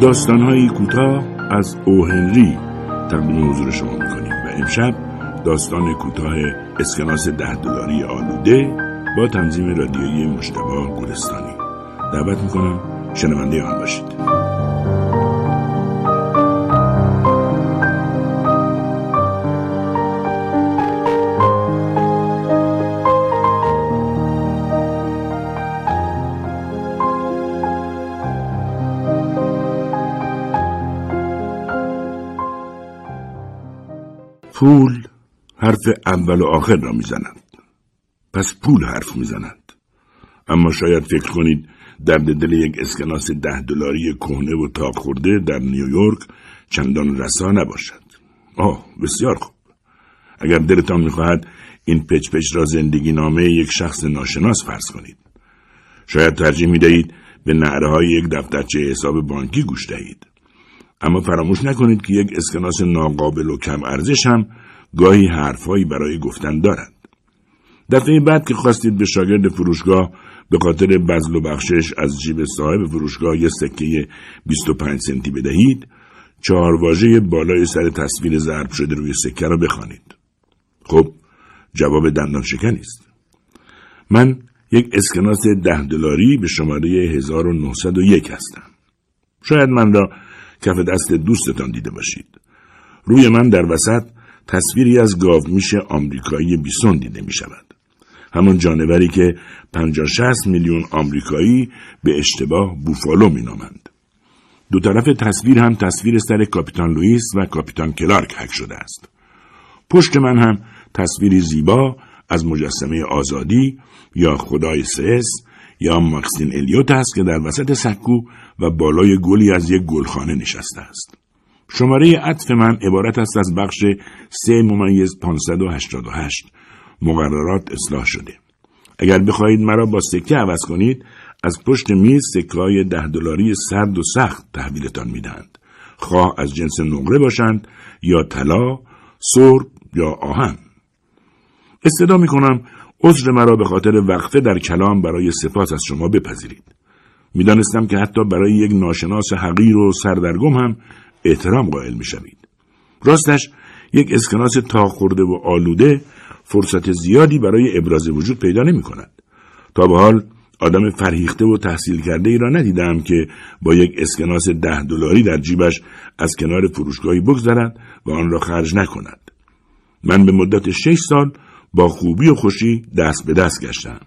داستانهایی کوتاه از او هنری تقدیم حضور شما می‌کنیم و امشب داستان کوتاه اسکناس ده دلاری آلوده با تنظیم رادیویی مشتبه گلستانی. دعوت می‌کنم شنونده آن باشید. پول حرف اول و آخر را می‌زند. پس پول حرف می‌زند. اما شاید فکر کنید درد دل یک اسکناس ده دلاری کهنه و تاق خورده در نیویورک چندان رسا نباشد. آه بسیار خوب. اگر دلتان می‌خواهد این پچ پچ را زندگی نامه یک شخص ناشناس فرض کنید. شاید ترجیح می‌دهید به نعره های یک دفترچه حساب بانکی گوش دهید. اما فراموش نکنید که یک اسکناس ناقابل و کم ارزش هم گاهی حرفهایی برای گفتن دارد. دفعه بعد که خواستید به شاگرد فروشگاه به خاطر بزل و بخشش از جیب صاحب فروشگاه یه سکه 25 سنتی بدهید، چهار واژه بالای سر تصویر ضرب شده روی سکه را بخوانید. خب، جواب دندان شکنی است. من یک اسکناس ده دلاری به شماره 1901 هستم. شاید من را کف دست دوستتان دیده باشید. روی من در وسط تصویری از گاومیش آمریکایی بیسون دیده می شود. همون جانوری که 50 60 میلیون آمریکایی به اشتباه بوفالو می نامند. دو طرف تصویر هم تصویر سر کاپیتان لوئیس و کاپیتان کلارک حک شده است. پشت من هم تصویری زیبا از مجسمه آزادی یا خدای سس یا ماکسین الیوت است که در وسط سکو و بالای گلی از یک گلخانه نشسته است. شماره عطف من عبارت است از بخش 3 ممیز 588 مقررات اصلاح شده. اگر بخواهید مرا با سکه عوض کنید از پشت میز سکه های ده دلاری سرد و سخت تحویلتان می‌دهند. خواه از جنس نقره باشند یا طلا، سرب یا آهن. استدا می کنم عذر مرا به خاطر وقفه در کلام برای سپاس از شما بپذیرید. می‌دانستم که حتی برای یک ناشناس حقیر و سردرگم هم احترام قائل می‌شوید. راستش یک اسکناس تا خورده و آلوده فرصت زیادی برای ابراز وجود پیدا نمی کند. تا به حال آدم فرهیخته و تحصیل کرده ای را ندیدم که با یک اسکناس ده دلاری در جیبش از کنار فروشگاهی بگذرد و آن را خرج نکند. من به مدت شش سال با خوبی و خوشی دست به دست گشتم.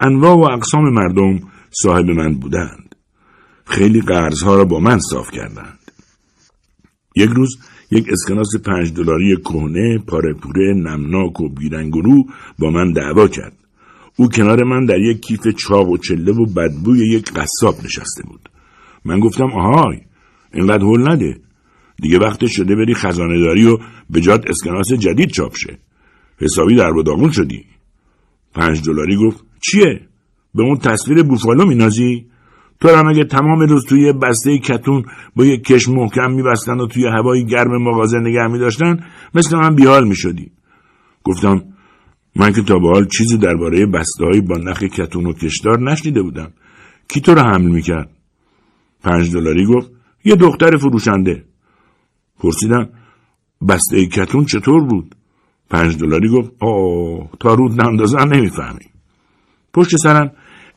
انواع و اقسام مردم صاحب من بودند. خیلی قرضها را با من صاف کردند. یک روز یک اسکناس پنج دلاری کهنه پاره نمناک و بیرنگ با من دعوا کرد. او کنار من در یک کیف چاق و چله و بدبوی یک قصاب نشسته بود. من گفتم آهای اینقدر هول نده. دیگه وقت شده بری خزانه داری و به جات اسکناس جدید چاپ شه. حسابی در و شدی. پنج دلاری گفت چیه؟ به اون تصویر بوفالو مینازی؟ تو هم اگه تمام روز توی بسته کتون با یک کش محکم میبستن و توی هوای گرم مغازه نگه میداشتن مثل من بیحال می‌شدی گفتم من که تا به حال چیزی درباره بسته های با نخ کتون و کشدار نشنیده بودم کی تو رو حمل می‌کرد پنج دلاری گفت یه دختر فروشنده پرسیدم بسته کتون چطور بود پنج دلاری گفت آه تا رود نندازن نمی‌فهمی پشت سرم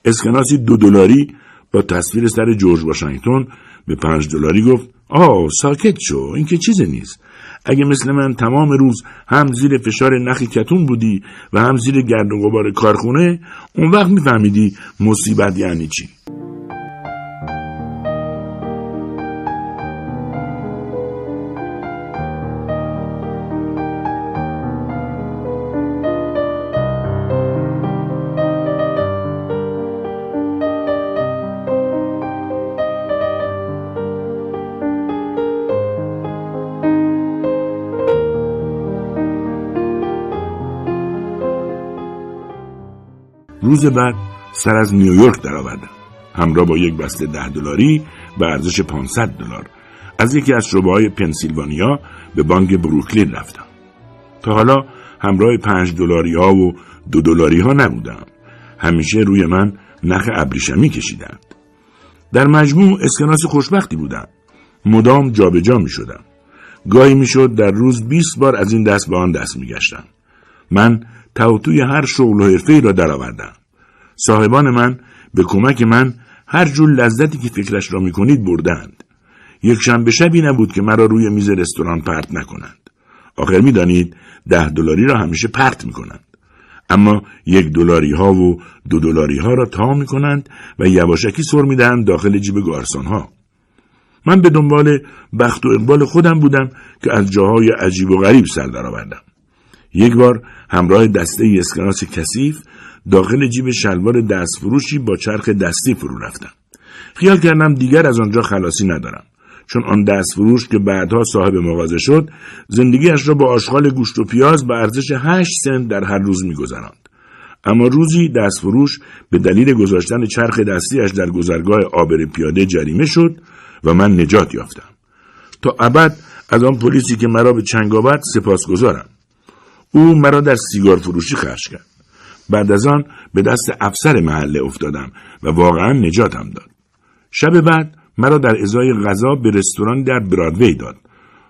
اسکناسی دو دلاری با تصویر سر جورج واشنگتن به پنج دلاری گفت آه ساکت شو این که چیزی نیست. اگه مثل من تمام روز هم زیر فشار نخی کتون بودی و هم زیر گرد و غبار کارخونه اون وقت میفهمیدی مصیبت یعنی چی. روز بعد سر از نیویورک درآوردم. همراه با یک بسته ده دلاری به ارزش 500 دلار. از یکی از شعبه های پنسیلوانیا به بانک بروکلین رفتم. تا حالا همراه پنج دلاری ها و دو دلاری ها نبودم. همیشه روی من نخ ابریشمی کشیدند. در مجموع اسکناس خوشبختی بودم. مدام جابجا می شدم گاهی می‌شد در روز 20 بار از این دست به آن دست می گشتم. من توتوی هر شغل و حرفه را درآوردم. صاحبان من به کمک من هر جور لذتی که فکرش را می کنید بردند. یک شنبه شبی نبود که مرا روی میز رستوران پرت نکنند. آخر می‌دانید ده دلاری را همیشه پرت می کنند. اما یک دلاری ها و دو دلاری ها را تا می کنند و یواشکی سر می دهند داخل جیب گارسون ها. من به دنبال بخت و اقبال خودم بودم که از جاهای عجیب و غریب سر درآوردم. یک بار همراه دسته اسکناس کثیف داخل جیب شلوار دستفروشی با چرخ دستی فرو رفتم. خیال کردم دیگر از آنجا خلاصی ندارم. چون آن دستفروش که بعدها صاحب مغازه شد زندگیش را با آشغال گوشت و پیاز به ارزش هشت سنت در هر روز میگذراند اما روزی دستفروش به دلیل گذاشتن چرخ دستیش در گذرگاه آبر پیاده جریمه شد و من نجات یافتم تا ابد از آن پلیسی که مرا به چنگ آورد سپاسگزارم او مرا در سیگار فروشی خرج کرد بعد از آن به دست افسر محله افتادم و واقعا نجاتم داد شب بعد مرا در ازای غذا به رستوران در برادوی داد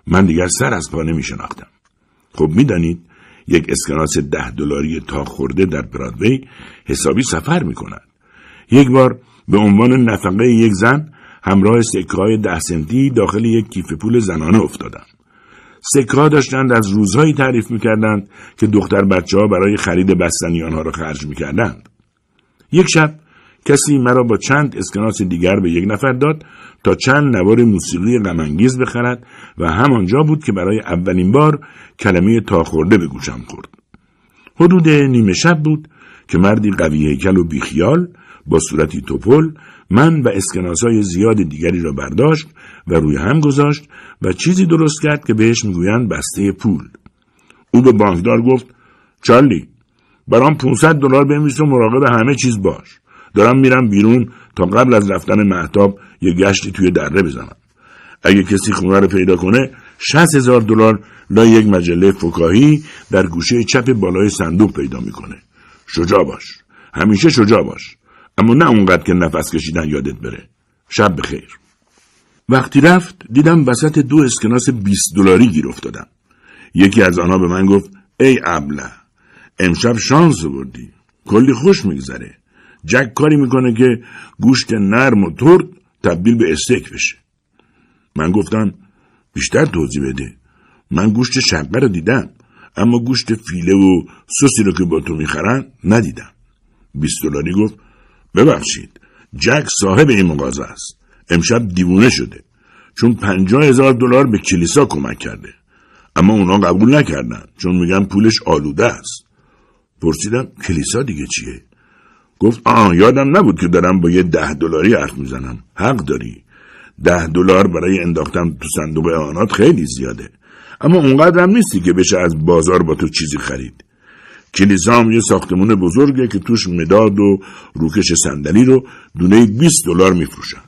من دیگر سر از پا نمی شناختم خب می‌دانید یک اسکناس ده دلاری تا خورده در برادوی حسابی سفر می کند. یک بار به عنوان نفقه یک زن همراه سکه های ده سنتی داخل یک کیف پول زنانه افتادم. سکه داشتند از روزهایی تعریف می‌کردند که دختر بچه ها برای خرید بستنی آنها را خرج می‌کردند. یک شب کسی مرا با چند اسکناس دیگر به یک نفر داد تا چند نوار موسیقی غمانگیز بخرد و همانجا بود که برای اولین بار کلمه تاخورده به گوشم خورد. حدود نیمه شب بود که مردی قوی هیکل و بیخیال با صورتی توپل من و های زیاد دیگری را برداشت و روی هم گذاشت و چیزی درست کرد که بهش می‌گویند بسته پول. او به بانکدار گفت چارلی برام 500 دلار بنویس و مراقب همه چیز باش. دارم میرم بیرون تا قبل از رفتن محتاب یه گشتی توی دره بزنم اگه کسی خونه رو پیدا کنه 60 هزار دلار لا یک مجله فکاهی در گوشه چپ بالای صندوق پیدا می‌کنه شجاع باش همیشه شجاع باش اما نه اونقدر که نفس کشیدن یادت بره. شب بخیر. وقتی رفت دیدم وسط دو اسکناس 20 دلاری گیر افتادم. یکی از آنها به من گفت ای ابله امشب شانس بردی کلی خوش میگذره. جک کاری می‌کنه که گوشت نرم و ترد تبدیل به استیک بشه. من گفتم بیشتر توضیح بده. من گوشت شقه رو دیدم اما گوشت فیله و سوسی رو که با تو می‌خرن ندیدم. بیست دلاری گفت ببخشید جک صاحب این مغازه است. امشب دیوونه شده. چون پنجاه هزار دلار به کلیسا کمک کرده. اما اونا قبول نکردن چون میگن پولش آلوده است. پرسیدم کلیسا دیگه چیه؟ گفت آه یادم نبود که دارم با یه ده دلاری حرف می‌زنم. حق داری. ده دلار برای انداختن تو صندوق آنات خیلی زیاده. اما اونقدرم نیستی که بشه از بازار با تو چیزی خرید. کلیسام یه ساختمون بزرگه که توش مداد و روکش صندلی رو دونه 20 دلار میفروشن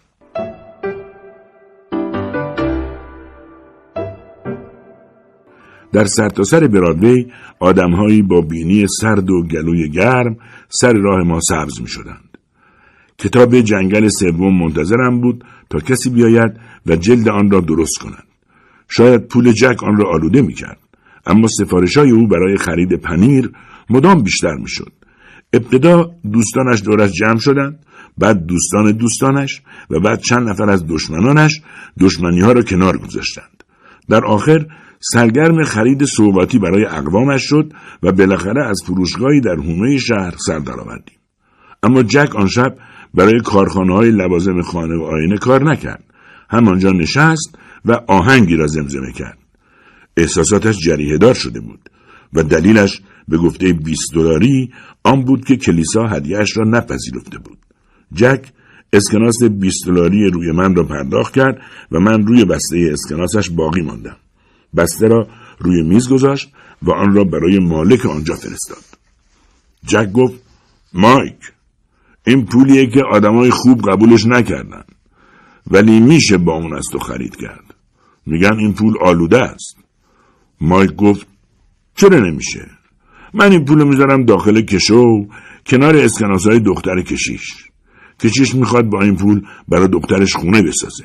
در سرتاسر سر برادوی آدمهایی با بینی سرد و گلوی گرم سر راه ما سبز می شدند. کتاب جنگل سوم منتظرم بود تا کسی بیاید و جلد آن را درست کند. شاید پول جک آن را آلوده می کرد. اما سفارش های او برای خرید پنیر مدام بیشتر می شد. ابتدا دوستانش دورش جمع شدند بعد دوستان دوستانش و بعد چند نفر از دشمنانش دشمنی ها را کنار گذاشتند. در آخر سرگرم خرید صحباتی برای اقوامش شد و بالاخره از فروشگاهی در حومه شهر سر درآوردیم اما جک آن شب برای کارخانه های لوازم خانه و آینه کار نکرد همانجا نشست و آهنگی را زمزمه کرد احساساتش جریه دار شده بود و دلیلش به گفته 20 دلاری آن بود که کلیسا هدیهش را نپذیرفته بود جک اسکناس 20 دلاری روی من را پرداخت کرد و من روی بسته اسکناسش باقی ماندم بسته را روی میز گذاشت و آن را برای مالک آنجا فرستاد. جک گفت مایک این پولیه که آدمای خوب قبولش نکردن ولی میشه با اون از تو خرید کرد. میگن این پول آلوده است. مایک گفت چرا نمیشه؟ من این پول می‌ذارم داخل کشو کنار اسکناس های دختر کشیش. که چیش می‌خواد با این پول برای دخترش خونه بسازه.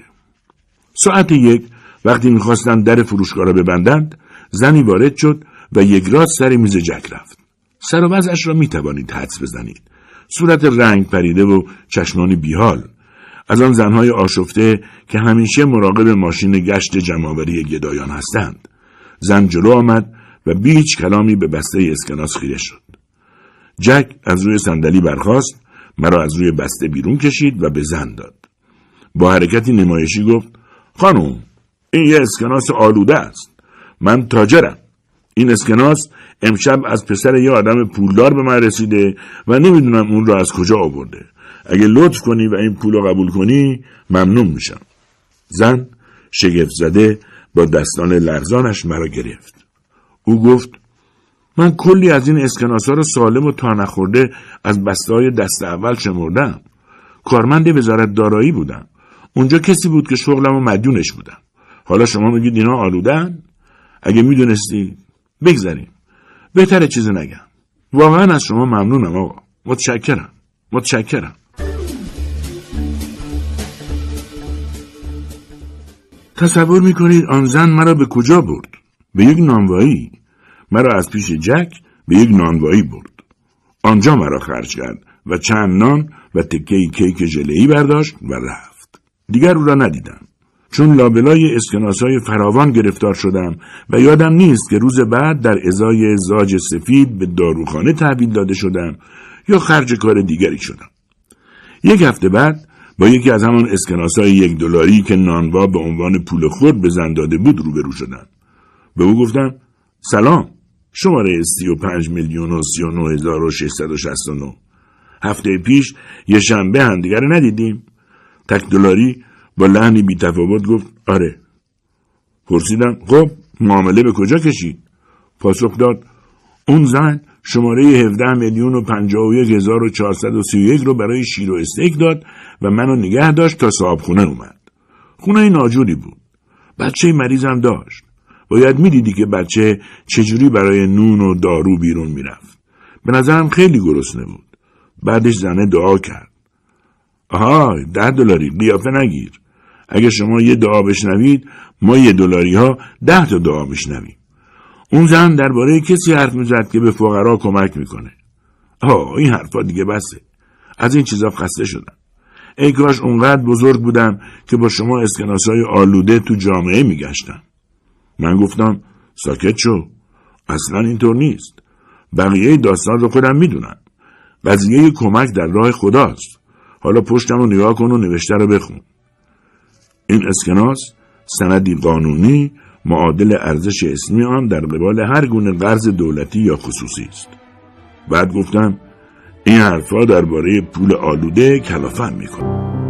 ساعت یک وقتی می‌خواستند در فروشگاه را ببندند زنی وارد شد و یک راست سر میز جک رفت. سر و را می‌توانید حدس بزنید. صورت رنگ پریده و چشمانی بیحال. از آن زنهای آشفته که همیشه مراقب ماشین گشت جمعآوری گدایان هستند. زن جلو آمد و بیچ کلامی به بسته اسکناس خیره شد. جک از روی صندلی برخاست مرا از روی بسته بیرون کشید و به زن داد. با حرکتی نمایشی گفت خانم این یه اسکناس آلوده است. من تاجرم. این اسکناس امشب از پسر یه آدم پولدار به من رسیده و نمی‌دونم اون را از کجا آورده. اگه لطف کنی و این پول رو قبول کنی ممنون میشم. زن شگفت زده با دستان لرزانش مرا گرفت. او گفت من کلی از این اسکناس ها رو سالم و تا نخورده از بسته های دست اول شمردم. کارمند وزارت دارایی بودم. اونجا کسی بود که شغلم و مدیونش بودم. حالا شما میگید اینا آلودن؟ اگه می‌دونستی بگذاریم بهتره چیزی نگم. واقعا از شما ممنونم آقا. متشکرم. متشکرم. تصور می‌کنید آن زن مرا به کجا برد؟ به یک نانوایی مرا از پیش جک به یک نانوایی برد آنجا مرا خرج کرد و چند نان و تکه کیک ژلهای برداشت و رفت دیگر او را ندیدم چون لابلای های فراوان گرفتار شدم و یادم نیست که روز بعد در ازای زاج سفید به داروخانه تحویل داده شدم یا خرج کار دیگری شدم. یک هفته بعد با یکی از همان های یک دلاری که نانوا به عنوان پول خورد به زن داده بود روبرو شدم. به او گفتم سلام شماره سی و پنج میلیون و سی و نو هزار و ششصد و شست و نو. هفته پیش یه شنبه همدیگر ندیدیم. تک دلاری با لحنی بی تفاوت گفت آره. پرسیدم خب معامله به کجا کشید؟ پاسخ داد اون زن شماره 17 میلیون و 51 هزار و 431 رو برای شیر و استیک داد و منو نگه داشت تا صاحب خونه اومد. خونه ناجوری بود. بچه مریضم داشت. باید می‌دیدی که بچه چجوری برای نون و دارو بیرون می‌رفت. به نظرم خیلی گرسنه بود. بعدش زنه دعا کرد. آها ده دلاری قیافه نگیر. اگه شما یه دعا بشنوید ما یه دلاری ها ده تا دعا میشنویم. اون زن درباره کسی حرف می‌زد که به فقرا کمک می‌کنه. آه این حرفا دیگه بسه. از این چیزا خسته شدم. ای کاش اونقدر بزرگ بودم که با شما های آلوده تو جامعه میگشتم. من گفتم ساکت شو. اصلا اینطور نیست. بقیه داستان رو خودم می‌دونم. قضیه کمک در راه خداست. حالا پشتم رو نگاه کن و نوشته رو بخون. این اسکناس سندی قانونی معادل ارزش اسمی آن در قبال هر گونه قرض دولتی یا خصوصی است. بعد گفتم این حرفها درباره پول آلوده کلافم می‌کنه.